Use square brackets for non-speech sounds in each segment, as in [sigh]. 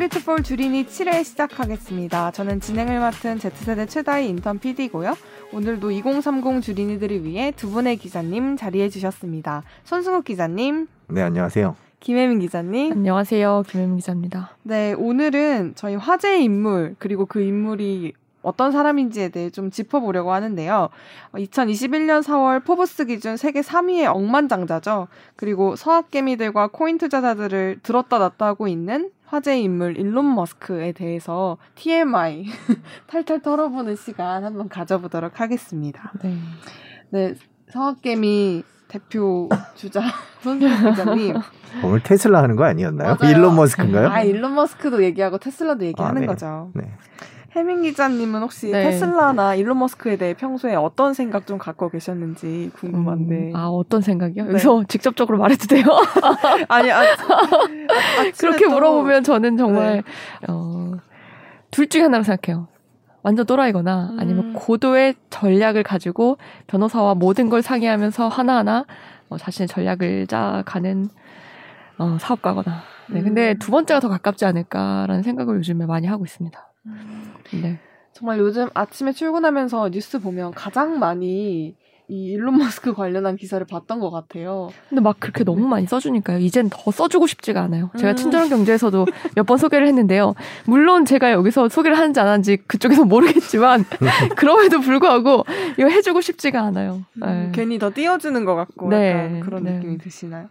스트리트 볼 주린이 7회 시작하겠습니다. 저는 진행을 맡은 Z세대 최다희 인턴 PD고요. 오늘도 2030 주린이들을 위해 두 분의 기자님 자리해 주셨습니다. 손승욱 기자님. 네, 안녕하세요. 김혜민 기자님. 안녕하세요. 김혜민 기자입니다. 네, 오늘은 저희 화제의 인물, 그리고 그 인물이 어떤 사람인지에 대해 좀 짚어보려고 하는데요. 2021년 4월 포브스 기준 세계 3위의 억만장자죠. 그리고 서학개미들과 코인 투자자들을 들었다 놨다 하고 있는 화제의 인물 일론 머스크에 대해서 TMI [laughs] 탈탈 털어보는 시간 한번 가져보도록 하겠습니다. 네. 네, 서학개미 대표 주자 [laughs] 손승 기자님. 오늘 테슬라 하는 거 아니었나요? 맞아요. 일론 머스크인가요? 아, 일론 머스크도 얘기하고 테슬라도 얘기하는 아, 네. 거죠. 네. 해민 기자님은 혹시 네. 테슬라나 일론 머스크에 대해 평소에 어떤 생각 좀 갖고 계셨는지 궁금한데. 음, 아 어떤 생각이요? 네. 여기서 직접적으로 말해도 돼요? [laughs] 아니, 아, 아, 그렇게 또... 물어보면 저는 정말 네. 어, 둘 중에 하나로 생각해요. 완전 또라이거나 아니면 음. 고도의 전략을 가지고 변호사와 모든 걸 상의하면서 하나하나 어, 자신의 전략을 짜가는 어, 사업가거나. 네, 근데 음. 두 번째가 더 가깝지 않을까라는 생각을 요즘에 많이 하고 있습니다. 음. 네. 정말 요즘 아침에 출근하면서 뉴스 보면 가장 많이 이 일론 머스크 관련한 기사를 봤던 것 같아요. 근데 막 그렇게 너무 많이 써주니까요. 이젠 더 써주고 싶지가 않아요. 제가 음. 친절한 경제에서도 몇 번 소개를 했는데요. 물론 제가 여기서 소개를 하는지 안 하는지 그쪽에서 모르겠지만 [laughs] 그럼에도 불구하고 이거 해주고 싶지가 않아요. 음, 네. 괜히 더 띄워주는 것 같고 네. 그런 네. 느낌이 드시나요?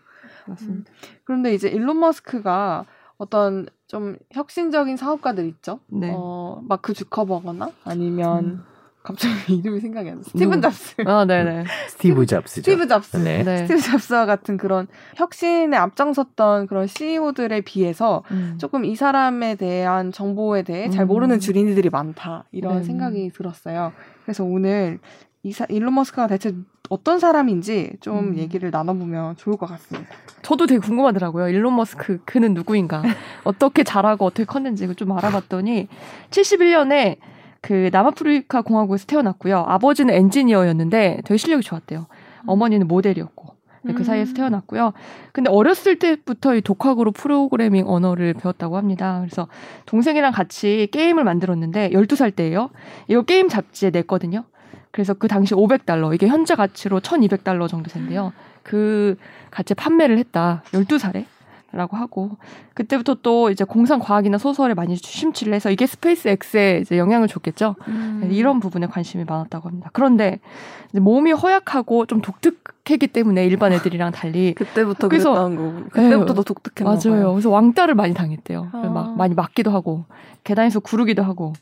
맞습니다. 음. 그런데 이제 일론 머스크가 어떤 좀 혁신적인 사업가들 있죠. 네. 어, 마크 주커버거나 아니면 음. 갑자기 [laughs] 이름이 생각이 안 나. 스티븐 잡스. 아, [laughs] 네네. 스티브 잡스죠. 스티브 잡스. 네. 네. 스티브 잡스와 같은 그런 혁신에 앞장섰던 그런 CEO들에 비해서 음. 조금 이 사람에 대한 정보에 대해 잘 모르는 음. 주린이들이 많다. 이런 네. 생각이 들었어요. 그래서 오늘 이사, 일론 머스크가 대체 어떤 사람인지 좀 음. 얘기를 나눠보면 좋을 것 같습니다. 저도 되게 궁금하더라고요. 일론 머스크 그는 누구인가? [laughs] 어떻게 자라고 어떻게 컸는지 좀 알아봤더니 71년에 그 남아프리카 공화국에서 태어났고요. 아버지는 엔지니어였는데 되게 실력이 좋았대요. 음. 어머니는 모델이었고. 네, 그 사이에서 음. 태어났고요. 근데 어렸을 때부터 이 독학으로 프로그래밍 언어를 배웠다고 합니다. 그래서 동생이랑 같이 게임을 만들었는데 12살 때예요. 이거 게임 잡지에 냈거든요. 그래서 그 당시 500달러, 이게 현재 가치로 1200달러 정도 된대요. 그 가치에 판매를 했다. 12살에. 라고 하고 그때부터 또 이제 공상 과학이나 소설에 많이 심취를 해서 이게 스페이스 X에 이제 영향을 줬겠죠. 음. 이런 부분에 관심이 많았다고 합니다. 그런데 몸이 허약하고 좀 독특했기 때문에 일반 애들이랑 달리 [laughs] 그때부터 그래서 거. 그때부터 더 독특했나 맞아요. 봐요. 그래서 왕따를 많이 당했대요. 아. 막 많이 맞기도 하고 계단에서 구르기도 하고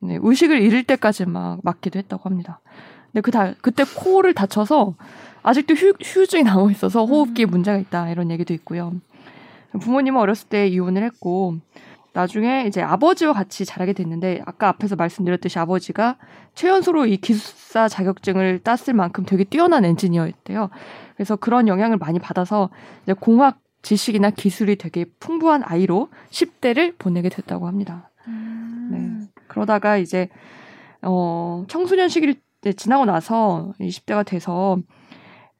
네, 의식을 잃을 때까지 막 맞기도 했다고 합니다. 근데 그 다, 그때 코를 다쳐서 아직도 후, 후유증이 남아 있어서 호흡기에 음. 문제가 있다 이런 얘기도 있고요. 부모님은 어렸을 때 이혼을 했고 나중에 이제 아버지와 같이 자라게 됐는데 아까 앞에서 말씀드렸듯이 아버지가 최연소로 이 기숙사 자격증을 땄을 만큼 되게 뛰어난 엔지니어였대요. 그래서 그런 영향을 많이 받아서 이제 공학 지식이나 기술이 되게 풍부한 아이로 10대를 보내게 됐다고 합니다. 음. 네. 그러다가 이제 어 청소년 시기를 지나고 나서 20대가 돼서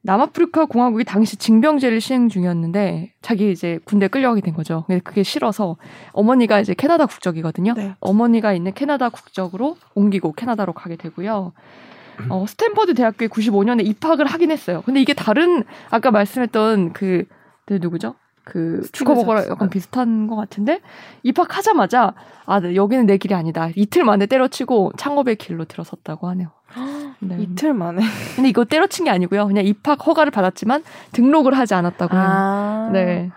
남아프리카 공화국이 당시 징병제를 시행 중이었는데 자기 이제 군대 끌려가게 된 거죠. 근데 그게 싫어서 어머니가 이제 캐나다 국적이거든요. 네. 어머니가 있는 캐나다 국적으로 옮기고 캐나다로 가게 되고요. 어, 스탠퍼드 대학교에 95년에 입학을 하긴 했어요. 근데 이게 다른 아까 말씀했던 그, 그 누구죠? 그 주거버거랑 약간 비슷한 것 같은데 입학하자마자 아 네, 여기는 내 길이 아니다 이틀 만에 때려치고 창업의 길로 들어섰다고 하네요. [gasps] 네. 이틀 만에. 근데 이거 때려친 게 아니고요. 그냥 입학 허가를 받았지만 등록을 하지 않았다고 해요. 아~ 네.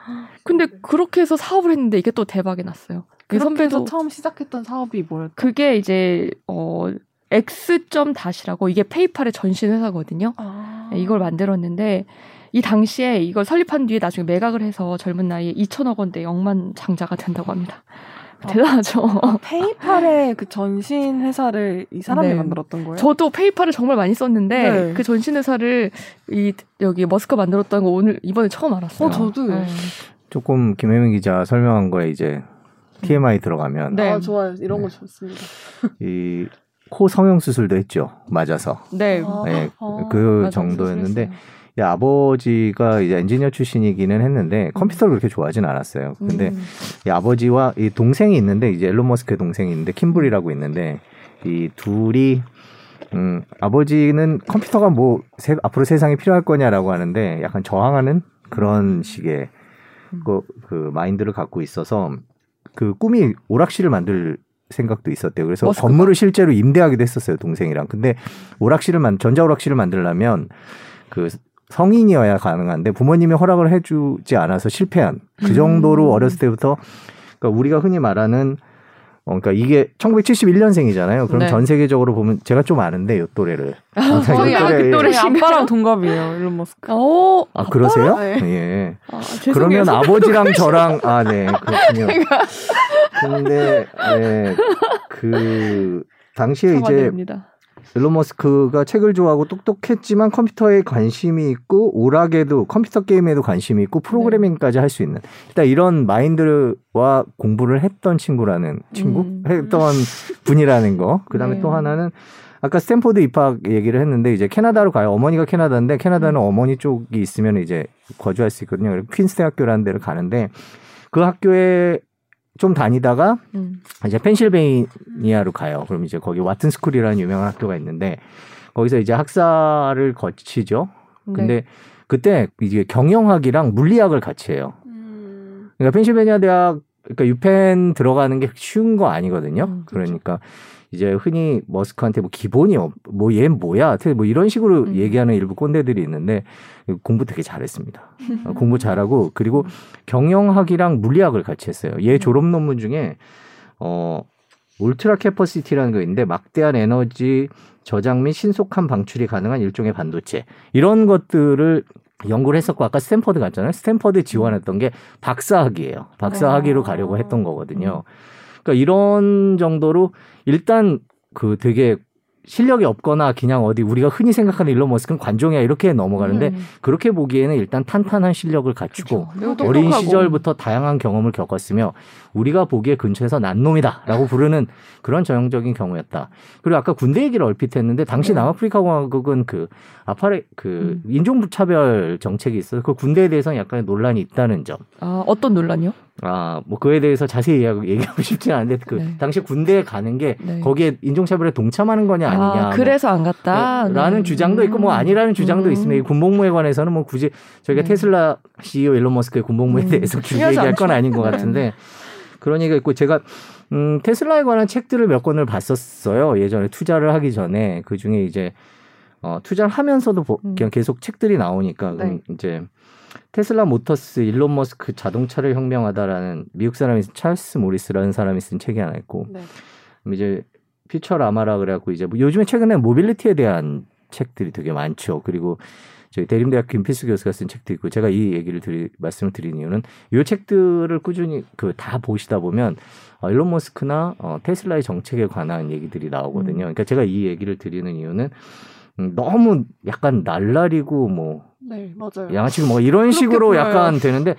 근데 그렇게 해서 사업을 했는데 이게 또 대박이 났어요. 그 선배도 처음 시작했던 사업이 뭐였죠? 그게 이제 어 X점 다시라고 이게 페이팔의 전신 회사거든요. 아~ 네, 이걸 만들었는데 이 당시에 이걸 설립한 뒤에 나중에 매각을 해서 젊은 나이에 2천억 원대 억만 장자가 된다고 합니다. 아, 대단하죠. 아, 페이팔의 그 전신 회사를 이 사람이 네. 만들었던 거예요? 저도 페이팔을 정말 많이 썼는데 네. 그 전신 회사를 이 여기 머스크 만들었다는 거 오늘 이번에 처음 알았어요. 어, 저도. 네. 조금 김혜민 기자 설명한 거에 이제 TMI 들어가면 네. 아, 좋아요. 이런 거 네. 좋습니다. 이 코 성형 수술도 했죠. 맞아서. 네. 네. 아, 그 정도였는데 이 아버지가 이제 엔지니어 출신이기는 했는데 컴퓨터를 그렇게 좋아하진 않았어요. 근데 음. 이 아버지와 이 동생이 있는데 이제 엘론 머스크의 동생이 있는데 킴블이라고 있는데 이 둘이 음 아버지는 컴퓨터가 뭐 세- 앞으로 세상에 필요할 거냐라고 하는데 약간 저항하는 그런 식의 그, 그 마인드를 갖고 있어서 그 꿈이 오락실을 만들 생각도 있었대요. 그래서 머스크가? 건물을 실제로 임대하기도 했었어요 동생이랑. 근데 오락실을 만 전자 오락실을 만들려면 그 성인이어야 가능한데 부모님이 허락을 해주지 않아서 실패한 그 정도로 음. 어렸을 때부터 그러니까 우리가 흔히 말하는 어, 그러니까 이게 1971년생이잖아요. 그럼 네. 전 세계적으로 보면 제가 좀 아는데 요 또래를. 거의 요 아, 또래- 그 또래신가요? 아빠랑 동갑이에요, 일론 머스크. 오, 아 그러세요? 네. 예. 아, 죄송해요. 그러면 아버지랑 저랑 아 네 그렇군요. [laughs] 근데 네, 그 당시에 이제 사과드립니다. 일론 머스크가 책을 좋아하고 똑똑했지만 컴퓨터에 관심이 있고 오락에도 컴퓨터 게임에도 관심이 있고 프로그래밍까지 할 수 있는. 일단 이런 마인드와 공부를 했던 친구라는 친구? 음. 했던 분이라는 거. [laughs] 그다음에 네. 또 하나는 아까 스탠포드 입학 얘기를 했는데 이제 캐나다로 가요. 어머니가 캐나다인데 캐나다는 어머니 쪽이 있으면 이제 거주할 수 있거든요. 그래서 퀸스 대학교라는 데를 가는데 그 학교에 좀 다니다가 음. 이제 펜실베이니아로 가요. 그럼 이제 거기 와튼 스쿨이라는 유명한 학교가 있는데 거기서 이제 학사를 거치죠. 근데 네. 그때 이제 경영학이랑 물리학을 같이 해요. 그러니까 펜실베니아 대학 그러니까 유펜 들어가는 게 쉬운 거 아니거든요. 음, 그렇죠. 그러니까 이제 흔히 머스크한테 뭐 기본이 뭐얘 뭐야, 뭐 이런 식으로 음. 얘기하는 일부 꼰대들이 있는데 공부 되게 잘했습니다. 어, 공부 잘하고 그리고 경영학이랑 물리학을 같이 했어요. 얘 음. 졸업 논문 중에 어 울트라 캐퍼시티라는 거 있는데 막대한 에너지 저장 및 신속한 방출이 가능한 일종의 반도체 이런 것들을 연구를 했었고 아까 스탠퍼드 갔잖아요. 스탠퍼드 지원했던 게 박사학이에요. 박사학위로 아. 가려고 했던 거거든요. 그러니까 이런 정도로 일단 그 되게 실력이 없거나 그냥 어디 우리가 흔히 생각하는 일론 머스크는 관종이야 이렇게 넘어가는데 음. 그렇게 보기에는 일단 탄탄한 실력을 갖추고 그렇죠. 어린. 시절부터 다양한 경험을 겪었으며 우리가 보기에 근처에서 난 놈이다라고 [laughs] 부르는 그런 전형적인 경우였다. 그리고 아까 군대 얘기를 얼핏 했는데 당시 네. 남아프리카 공화국은 그 아파레 그 음. 인종부 차별 정책이 있어서 그 군대에 대해서는 약간 논란이 있다는 점. 아, 어떤 논란이요? 아, 뭐 그에 대해서 자세히 얘기하고, 싶지 않은데 그 네. 당시 군대에 가는 게 네. 거기에 인종차별에 동참하는 거냐 아니냐. 아, 뭐 그래서 안 갔다. 네, 라는 네. 주장도 있고 뭐 아니라는 주장도 음. 있습니다. 이 군복무에 관해서는 뭐 굳이 저희가 네. 테슬라 CEO 일론 머스크의 군복무에 음, 대해서 길게 얘기할 건. 아닌 것 네. 같은데 그런 얘기가 있고 제가 음, 테슬라에 관한 책들을 몇 권을 봤었어요. 예전에 투자를 하기 전에 그 중에 이제 어, 투자를 하면서도 보- 음. 그냥 계속 책들이 나오니까 그럼 이제 테슬라 모터스 일론 머스크 자동차를 혁명하다라는 미국 사람이 찰스 모리스라는 사람이 쓴 책이 하나 있고 네. 이제 퓨처라마라 그래갖고 이제 뭐 요즘에 최근에 모빌리티에 대한 책들이 되게 많죠. 그리고 저희 대림대학 김필수 교수가 쓴 책도 있고 제가 이 얘기를 드리 말씀을 드린 이유는 이 책들을 꾸준히 그 다 보시다 보면 어, 일론 머스크나 어, 테슬라의 정책에 관한 얘기들이 나오거든요. 음. 그러니까 제가 이 얘기를 드리는 이유는 음, 너무 약간 날라리고 뭐 네, 맞아요. 양아치고 뭐 이런 식으로 보여요. 약간 되는데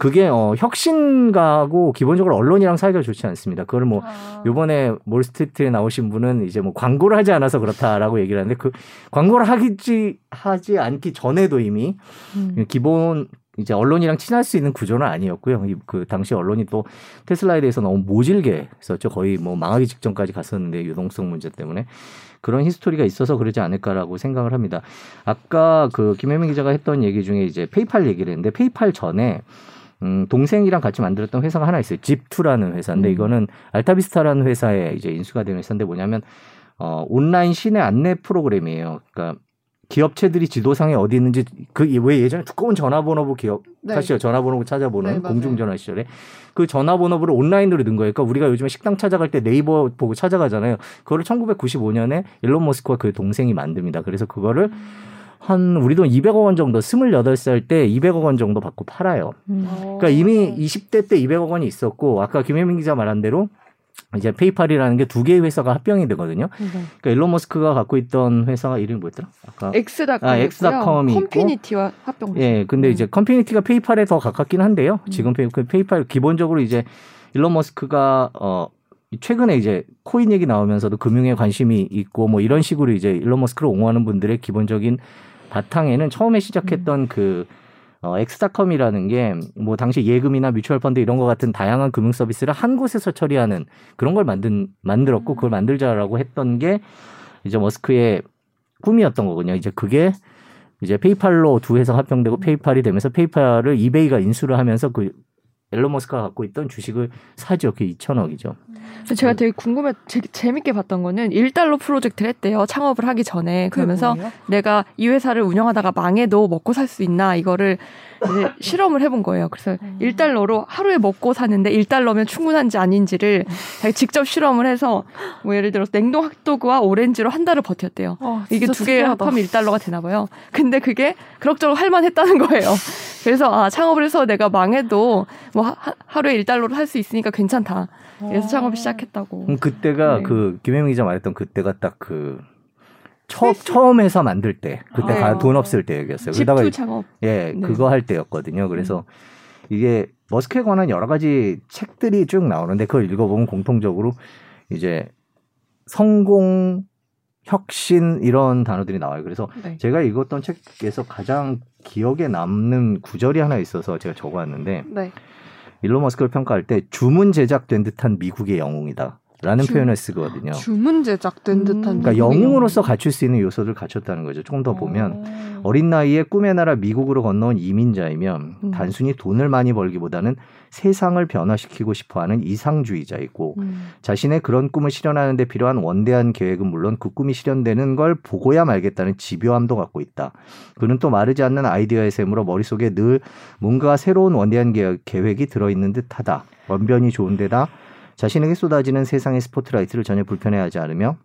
그게 어 혁신가고 기본적으로 언론이랑 사이가 좋지 않습니다. 그걸 뭐 아. 요번에 몰스트리트에 나오신 분은 이제 뭐 광고를 하지 않아서 그렇다라고 얘기를 하는데 그 광고를 하기 하지 않기 전에도 이미 음. 기본 이제 언론이랑 친할 수 있는 구조는 아니었고요. 이- 그 당시 언론이 또 테슬라에 대해서 너무 모질게 썼죠. 거의 뭐 망하기 직전까지 갔었는데 유동성 문제 때문에 그런 히스토리가 있어서 그러지 않을까라고 생각을 합니다. 아까 그 김혜민 기자가 했던 얘기 중에 이제 페이팔 얘기를 했는데 페이팔 전에 음, 동생이랑 같이 만들었던 회사가 하나 있어요. Zip2라는 회사인데 음. 이거는 알타비스타라는 회사에 이제 인수가 된 회사인데 뭐냐면 어, 온라인 시내 안내 프로그램이에요. 그러니까 기업체들이 지도상에 어디 있는지 그 왜 예전에 두꺼운 전화번호부 기업 네. 사실 전화번호 찾아보는 네. 공중전화 시절에 그 전화번호부를 온라인으로 넣은 거예요. 그러니까 우리가 요즘에 식당 찾아갈 때 네이버 보고 찾아가잖아요. 그거를 1995년에 일론 머스크와 그 동생이 만듭니다. 그래서 그거를 한 우리 돈 200억 원 정도 28살 때 200억 원 정도 받고 팔아요. 음. 그러니까 이미 20대 때 200억 원이 있었고 아까 김혜민 기자 말한 대로 이제 페이팔이라는 게 두 개의 회사가 합병이 되거든요. 네. 그러니까 일론 머스크가 갖고 있던 회사가 이름이 뭐였더라? 아까 엑스닷컴 아, 엑스닷컴이. 콘피니티와 합병. 예, 근데 음. 이제 콘피니티가 페이팔에 더 가깝긴 한데요. 음. 지금 페이, 그 페이팔 기본적으로 이제 일론 머스크가 어 최근에 이제 코인 얘기 나오면서도 금융에 관심이 있고 뭐 이런 식으로 이제 일론 머스크를 옹호하는 분들의 기본적인 바탕에는 처음에 시작했던 그 어, 엑스닷컴이라는 게 뭐 당시 예금이나 뮤추얼 펀드 이런 거 같은 다양한 금융 서비스를 한 곳에서 처리하는 그런 걸 만든 만들었고 그걸 만들자라고 했던 게 이제 머스크의 꿈이었던 거거든요. 이제 그게 이제 페이팔로 두 회사 합병되고 페이팔이 되면서 페이팔을 이베이가 인수를 하면서 그 앨런 머스크가 갖고 있던 주식을 사죠. 그게 2천억이죠. 제가 되게 궁금해, 재, 재밌게 봤던 거는 1달러 프로젝트를 했대요. 창업을 하기 전에. 그러면서 내가 이 회사를 운영하다가 망해도 먹고 살 수 있나 이거를 이제 [laughs] 실험을 해본 거예요. 그래서 음. 1달러로 하루에 먹고 사는데 1달러면 충분한지 아닌지를 자기 직접 실험을 해서 뭐 예를 들어서 냉동 핫도그와 오렌지로 한 달을 버텼대요. 어, 이게 두 개. 합하면 1달러가 되나 봐요. 근데 그게 그럭저럭 할만했다는 거예요. 그래서 아, 창업을 해서 내가 망해도 뭐 하, 하루에 1달러로 할 수 있으니까 괜찮다. 그래서 창업을 시작했다고. 그럼 그때가 네. 그 김혜민 기자 말했던 그때가 딱그 처음 회사 만들 때 그때 네. 가- 돈 없을 때 얘기였어요. 그러다가 집투 창업. 예, 네. 그거 할 때였거든요. 그래서 이게 머스크에 관한 여러 가지 책들이 쭉 나오는데 그걸 읽어보면 공통적으로 이제 성공, 혁신 이런 단어들이 나와요. 그래서 네. 제가 읽었던 책에서 가장 기억에 남는 구절이 하나 있어서 제가 적어왔는데 네. 일론 머스크를 평가할 때 주문 제작된 듯한 미국의 영웅이다. 라는 주- 표현을 쓰거든요. 주문 제작된 음. 듯한 그러니까 영웅으로서 영웅. 갖출 수 있는 요소들을 갖췄다는 거죠. 조금 더 보면 어. 어린 나이에 꿈의 나라 미국으로 건너온 이민자이면 음. 단순히 돈을 많이 벌기보다는 세상을 변화시키고 싶어하는 이상주의자이고 음. 자신의 그런 꿈을 실현하는 데 필요한 원대한 계획은 물론 그 꿈이 실현되는 걸 보고야 말겠다는 집요함도 갖고 있다. 그는 또 마르지 않는 아이디어의 셈으로 머릿속에 늘 뭔가 새로운 원대한 계획, 계획이 들어있는 듯하다. 언변이 좋은데다 자신에게 쏟아지는 세상의 스포트라이트를 전혀 불편해하지 않으며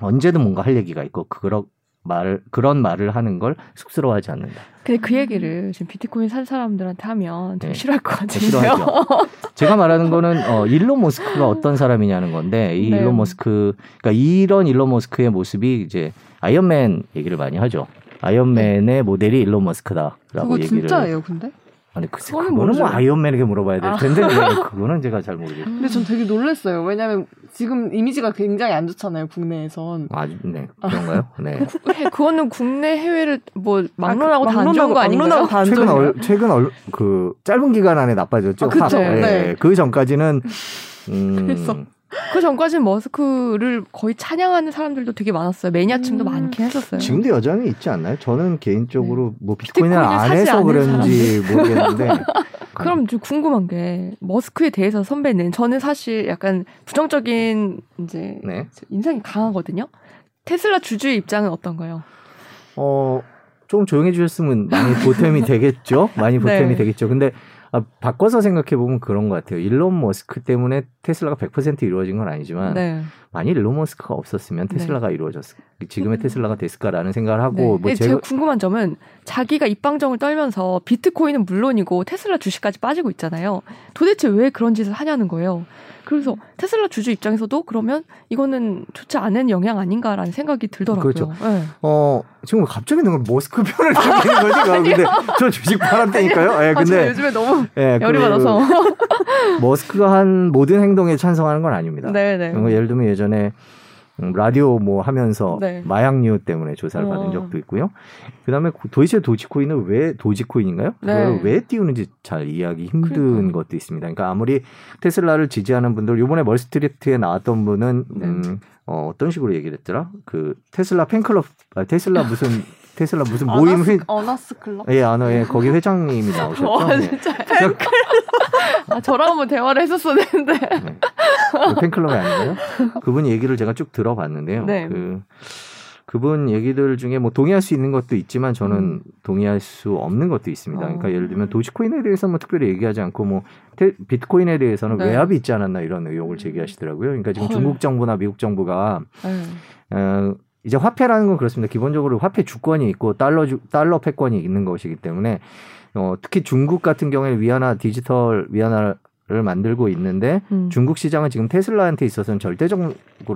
언제든 뭔가 할 얘기가 있고 그런 말 그런 말을 하는 걸 쑥스러워하지 않는다. 근데 그 얘기를 지금 비트코인 산 사람들한테 하면 좀 네. 싫어할 것 같은데요. 싫어하죠. [laughs] 제가 말하는 거는 어, 일론 머스크가 어떤 사람이냐는 건데 이 네. 일론 머스크 그러니까 이런 일론 머스크의 모습이 이제 아이언맨 얘기를 많이 하죠. 아이언맨의 모델이 일론 머스크다라고 그거 얘기를 진짜예요, 근데? 아니 글쎄 그거는 그거는 뭐 모르죠. 아이언맨에게 물어봐야 될 아. 텐데 네, [laughs] 그거는 제가 잘 모르겠어요. 근데 전 되게 놀랐어요. 왜냐면 지금 이미지가 굉장히 안 좋잖아요, 국내에선. 아주 네 그런가요? 네. 해- [laughs] 그거는 국내 해외를 뭐 막론하고 다안 좋은 막론하고- 거 아닌가요? 다안 최근 좋은 얼, 최근 얼, 그 짧은 기간 안에 나빠졌죠. 아, 그쵸. 확. 예. 네. 그 전까지는 [laughs] 음, 그래서. 그 전까지는 머스크를 거의 찬양하는 사람들도 되게 많았어요. 매니아층도 음. 많긴 했었어요. 지금도 여전히 있지 않나요? 저는 개인적으로 뭐 비트코인을 안 해서 그런지 모르겠는데 [laughs] 그럼 좀 궁금한 게 머스크에 대해서 선배는 저는 사실 약간 부정적인 이제 네. 인상이 강하거든요. 테슬라 주주의 입장은 어떤가요? 어, 좀 조용해 주셨으면 많이 보탬이 [laughs] 되겠죠? 많이 보탬이 네. 되겠죠. 근데 아, 바꿔서 생각해 보면 그런 것 같아요. 일론 머스크 때문에 테슬라가 100% 이루어진 건 아니지만 네. 만일 일론 머스크가 없었으면 테슬라가 이루어졌을 지금의 테슬라가 됐을까라는 생각을 네. 하고 뭐 근데 제가 제가 궁금한 점은 자기가 입방정을 떨면서 비트코인은 물론이고 테슬라 주식까지 빠지고 있잖아요. 도대체 왜 그런 짓을 하냐는 거예요. 그래서 테슬라 주주 입장에서도 그러면 이거는 좋지 않은 영향 아닌가라는 생각이 들더라고요. 그렇죠. 네. 어 지금 갑자기 내가 머스크 편을 들리는 거지? [laughs] 나 근데 저 주식 팔았다니까요. 예, 아, 근데 요즘에 너무 예, 열이 그 받아서. 머스크가 한 모든 행동에 찬성하는 건 아닙니다. 네네. 뭐 예를 들면 예전에 음, 라디오 뭐 하면서 네. 마약류 때문에 조사를 받은 어. 적도 있고요. 그다음에 고- 도대체 도지코인을 왜 도지코인인가요? 네. 왜 띄우는지 잘 이해하기 힘든 그러니까요. 것도 있습니다. 그러니까 아무리 테슬라를 지지하는 분들, 요번에 멀스트리트에 나왔던 분은 네. 음, 어, 어떤 식으로 얘기를 했더라? 그 테슬라 팬클럽, 아, 테슬라 무슨 [laughs] 테슬라 무슨 모임 회, Owners, Owners 클럽? 예, 아, 예, 거기 회장님이 나오셨죠. 와, 네. 진짜. 제가 아, 저랑 한번 대화를 했었어야 되는데. 네. 그 팬클럽이 아닌가요? 그분 얘기를 제가 쭉 들어봤는데요. 네. 그 그분 얘기들 중에 뭐 동의할 수 있는 것도 있지만 저는 음. 동의할 수 없는 것도 있습니다. 그러니까 어. 예를 들면 도지코인에 대해서 뭐 특별히 얘기하지 않고 뭐 테- 비트코인에 대해서는 네. 외압이 있지 않았나 이런 의혹을 제기하시더라고요. 그러니까 지금 헐. 중국 정부나 미국 정부가 네. 어, 이제 화폐라는 건 그렇습니다. 기본적으로 화폐 주권이 있고 달러 주, 달러 패권이 있는 것이기 때문에 어, 특히 중국 같은 경우에 위안화 디지털 위안화를 만들고 있는데 음. 중국 시장은 지금 테슬라한테 있어서는 절대적으로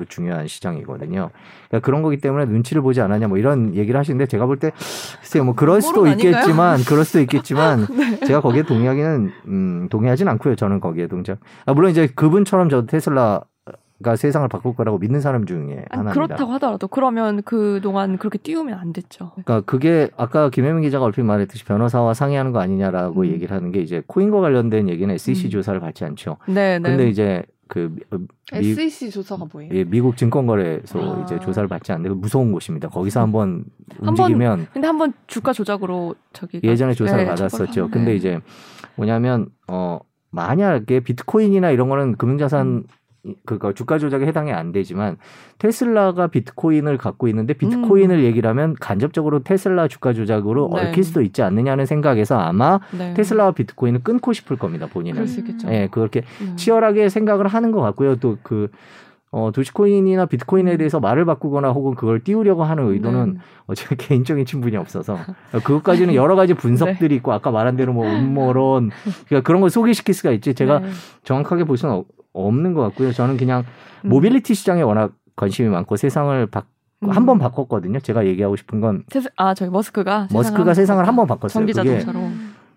중요한 시장이거든요. 그러니까 그런 거기 때문에 눈치를 보지 않았냐 뭐 이런 얘기를 하시는데 제가 볼 때 글쎄요 뭐 그럴 수도? 있겠지만 그럴 수도 있겠지만 [laughs] 네. 제가 거기에 동의하기는 음, 동의하진 않고요. 저는 거기에 동작. 아, 물론 이제 그분처럼 저도 테슬라 가 세상을 바꿀 거라고 믿는 사람 중에 아니, 하나입니다. 그렇다고 하더라도 그러면 그 동안 그렇게 띄우면 안 됐죠. 그러니까 그게 아까 김혜민 기자가 얼핏 말했듯이 변호사와 상의하는 거 아니냐라고 음. 얘기를 하는 게 이제 코인과 관련된 얘기는 SEC 음. 조사를 받지 않죠. 네, 네. 근데 이제 그 미, SEC 조사가 뭐예요? 예, 미국 증권거래소 아. 이제 조사를 받지 않는데 무서운 곳입니다. 거기서 한번 한 움직이면 근데 한번 주가 조작으로 저기 예전에 조사를 네, 받았었죠. 근데 네. 이제 뭐냐면 어 만약에 비트코인이나 이런 거는 금융자산 그니까 주가 조작에 해당이 안 되지만 테슬라가 비트코인을 갖고 있는데 비트코인을 얘기를 하면 간접적으로 테슬라 주가 조작으로 네. 얽힐 수도 있지 않느냐는 생각에서 아마 네. 테슬라와 비트코인을 끊고 싶을 겁니다 본인은. 예, 그렇게 음. 치열하게 생각을 하는 것 같고요. 또그 어, 도시코인이나 비트코인에 음. 대해서 말을 바꾸거나 혹은 그걸 띄우려고 하는 의도는 네. 어, 제가 [laughs] 개인적인 친분이 없어서 그것까지는 여러 가지 분석들이 있고 아까 말한 대로 뭐 음모론 그러니까 그런 걸 소개시킬 수가 있지 제가 네. 정확하게 볼 수는 없- 없는 것 같고요. 저는 그냥 음. 모빌리티 시장에 워낙 관심이 많고 세상을 음. 한번 바꿨거든요. 제가 얘기하고 싶은 건 테슬- 아 저희 머스크가 머스크가 세상을 한번 바꿨어요. 전기 그게 자동차로.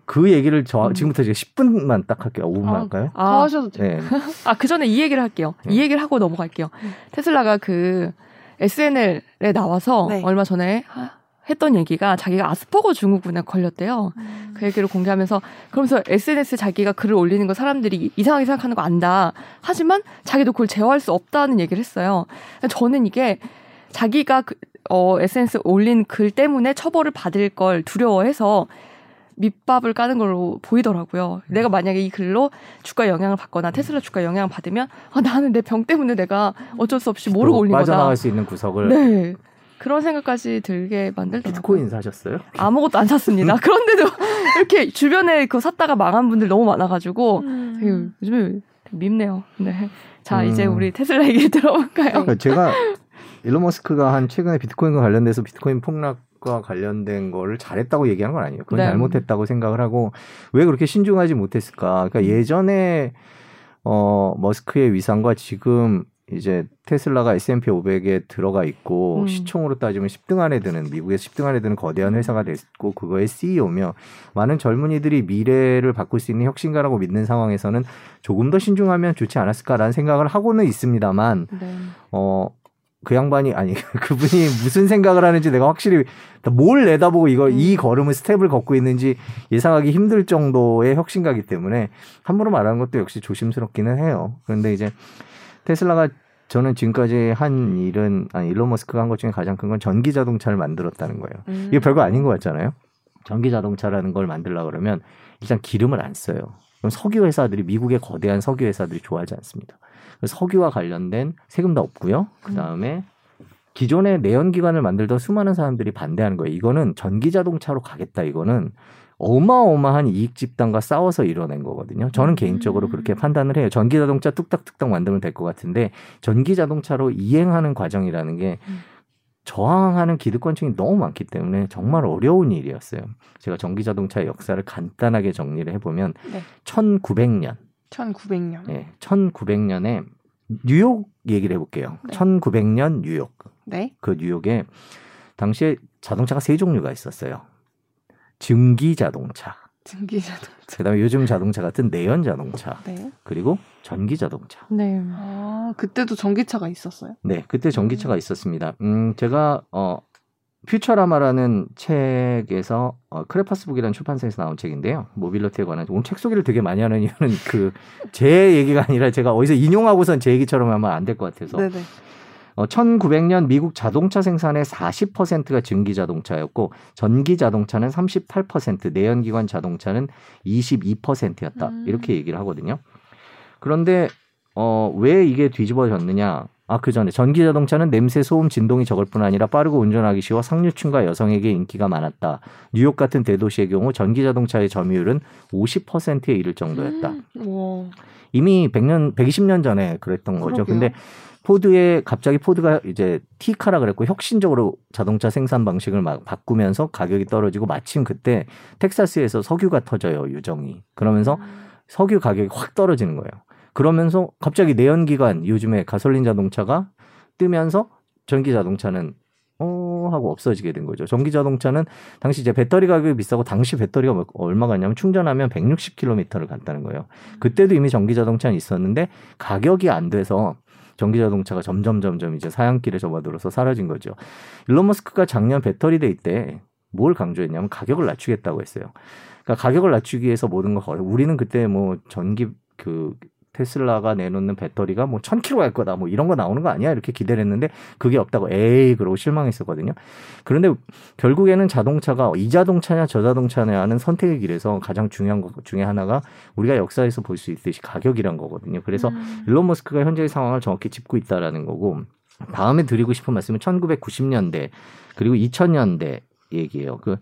그 얘기를 저 음. 지금부터 제가 10분만 딱 할게요. 5분만 아, 할까요? 더 아, 하셔도 돼요. 네. [laughs] 아, 그 전에 이 얘기를 할게요. 네. 이 얘기를 하고 넘어갈게요. 테슬라가 그 SNL에 나와서 네. 얼마 전에 하- 했던 얘기가 자기가 아스퍼거 증후군에 걸렸대요. 그 얘기를 공개하면서 그러면서 SNS 에 자기가 글을 올리는 거 사람들이 이상하게 생각하는 거 안다. 하지만 자기도 그걸 제어할 수 없다는 얘기를 했어요. 저는 이게 자기가 그, 어, SNS 에 올린 글 때문에 처벌을 받을 걸 두려워해서 밑밥을 까는 걸로 보이더라고요. 내가 만약에 이 글로 주가 영향을 받거나 테슬라 주가 영향을 받으면 아 나는 내 병 때문에 내가 어쩔 수 없이 모르고 올린 거다. 빠져나갈 수 있는 구석을 네. 그런 생각까지 들게 만들더라고요. 비트코인 사셨어요? 아무것도 안 샀습니다. 그런데도 [laughs] 이렇게 주변에 그거 샀다가 망한 분들 너무 많아가지고 되게 요즘에 밉네요. 네. 자 음. 이제 우리 테슬라 얘기 [laughs] 들어볼까요? 그러니까 제가 일론 머스크가 한 최근에 비트코인과 관련돼서 비트코인 폭락과 관련된 거를 잘했다고 얘기한 건 아니에요. 그건 네. 잘못했다고 생각을 하고 왜 그렇게 신중하지 못했을까? 그러니까 예전에 어 머스크의 위상과 지금 이제 테슬라가 S&P 500에 들어가 있고 음. 시총으로 따지면 10등 안에 드는 미국에서 10등 안에 드는 거대한 회사가 됐고 그거의 CEO며 많은 젊은이들이 미래를 바꿀 수 있는 혁신가라고 믿는 상황에서는 조금 더 신중하면 좋지 않았을까라는 생각을 하고는 있습니다만 네. 어, 그 양반이, 아니, [laughs] 그분이 무슨 생각을 하는지 내가 확실히 뭘 내다보고 이걸, 음. 이 걸음을 스텝을 걷고 있는지 예상하기 힘들 정도의 혁신가기 때문에 함부로 말하는 것도 역시 조심스럽기는 해요. 그런데 이제 테슬라가 저는 지금까지 한 일은, 아니, 일론 머스크가 한 것 중에 가장 큰 건 전기 자동차를 만들었다는 거예요. 음. 이게 별거 아닌 것 같잖아요. 전기 자동차라는 걸 만들려 그러면 일단 기름을 안 써요. 그럼 석유 회사들이 미국의 거대한 석유 회사들이 좋아하지 않습니다. 그래서 석유와 관련된 세금도 없고요. 그 다음에 기존의 내연기관을 만들던 수많은 사람들이 반대하는 거예요. 이거는 전기 자동차로 가겠다. 이거는 어마어마한 이익 집단과 싸워서 이뤄낸 거거든요. 저는 개인적으로 그렇게 판단을 해요. 전기 자동차 뚝딱뚝딱 만들면 될 것 같은데 전기 자동차로 이행하는 과정이라는 게 음. 저항하는 기득권층이 너무 많기 때문에 정말 어려운 일이었어요. 제가 전기 자동차의 역사를 간단하게 정리를 해보면 네. 1900년, 1900년. 예, 1900년에 뉴욕 얘기를 해볼게요. 네. 1900년 뉴욕. 네. 그 뉴욕에 당시에 자동차가 세 종류가 있었어요. 증기 자동차, 증기 자동차. 그다음에 요즘 자동차 같은 내연 자동차, 네. 그리고 전기 자동차. 네. 아, 그때도 전기차가 있었어요? 네, 그때 전기차가 있었습니다. 음, 제가 어 퓨처라마라는 책에서 어, 크레파스북이라는 출판사에서 나온 책인데요. 모빌리티에 관한 오늘 책 소개를 되게 많이 하는 이유는 그 제 얘기가 아니라 제가 어디서 인용하고선 제 얘기처럼 하면 안 될 것 같아서 네네. 어, 1900년 미국 자동차 생산의 40%가 증기 자동차였고 전기 자동차는 38%, 내연기관 자동차는 22%였다. 음. 이렇게 얘기를 하거든요. 그런데 어, 왜 이게 뒤집어졌느냐? 아, 그 전에 전기 자동차는 냄새, 소음, 진동이 적을 뿐 아니라 빠르고 운전하기 쉬워 상류층과 여성에게 인기가 많았다. 뉴욕 같은 대도시의 경우 전기 자동차의 점유율은 50%에 이를 정도였다. 음, 와. 이미 100년, 120년 전에 그랬던 거죠. 그러게요. 근데 포드의 갑자기 포드가 이제 T카라 그랬고 혁신적으로 자동차 생산 방식을 막 바꾸면서 가격이 떨어지고 마침 그때 텍사스에서 석유가 터져요, 유정이. 그러면서 석유 가격이 확 떨어지는 거예요. 그러면서 갑자기 내연기관 요즘에 가솔린 자동차가 뜨면서 전기 자동차는 어 하고 없어지게 된 거죠. 전기 자동차는 당시 이제 배터리 가격이 비싸고 당시 배터리가 뭐- 얼마가 냐면 충전하면 160km를 갔다는 거예요. 그때도 이미 전기 자동차는 있었는데 가격이 안 돼서 전기 자동차가 점점 점점 이제 사양길에 접어들어서 사라진 거죠. 일론 머스크가 작년 배터리 데이 때 뭘 강조했냐면 가격을 낮추겠다고 했어요. 그러니까 가격을 낮추기 위해서 모든 걸. 우리는 그때 뭐 전기 그 테슬라가 내놓는 배터리가 뭐 1000km 갈 거다 뭐 이런 거 나오는 거 아니야 이렇게 기대를 했는데 그게 없다고 에이 그러고 실망했었거든요. 그런데 결국에는 자동차가 이 자동차냐 저 자동차냐는 선택의 길에서 가장 중요한 것 중에 하나가 우리가 역사에서 볼 수 있듯이 가격이란 거거든요. 그래서 음. 일론 머스크가 현재의 상황을 정확히 짚고 있다라는 거고 다음에 드리고 싶은 말씀은 1990년대 그리고 2000년대 얘기예요. 그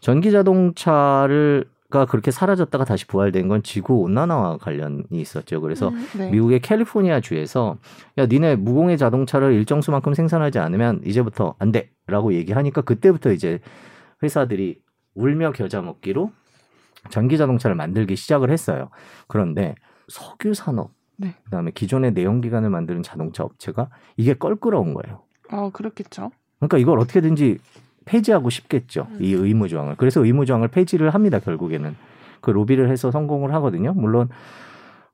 전기 자동차를 가 그렇게 사라졌다가 다시 부활된 건 지구 온난화와 관련이 있었죠. 그래서 음, 네. 미국의 캘리포니아 주에서 야 니네 무공해 자동차를 일정 수만큼 생산하지 않으면 이제부터 안 돼라고 얘기하니까 그때부터 이제 회사들이 울며 겨자 먹기로 전기 자동차를 만들기 시작을 했어요. 그런데 석유 산업 네. 그다음에 기존의 내연기관을 만드는 자동차 업체가 이게 껄끄러운 거예요. 어, 그렇겠죠. 그러니까 이걸 어떻게든지 폐지하고 싶겠죠. 음. 이 의무 조항을. 그래서 의무 조항을 폐지를 합니다. 결국에는 그 로비를 해서 성공을 하거든요. 물론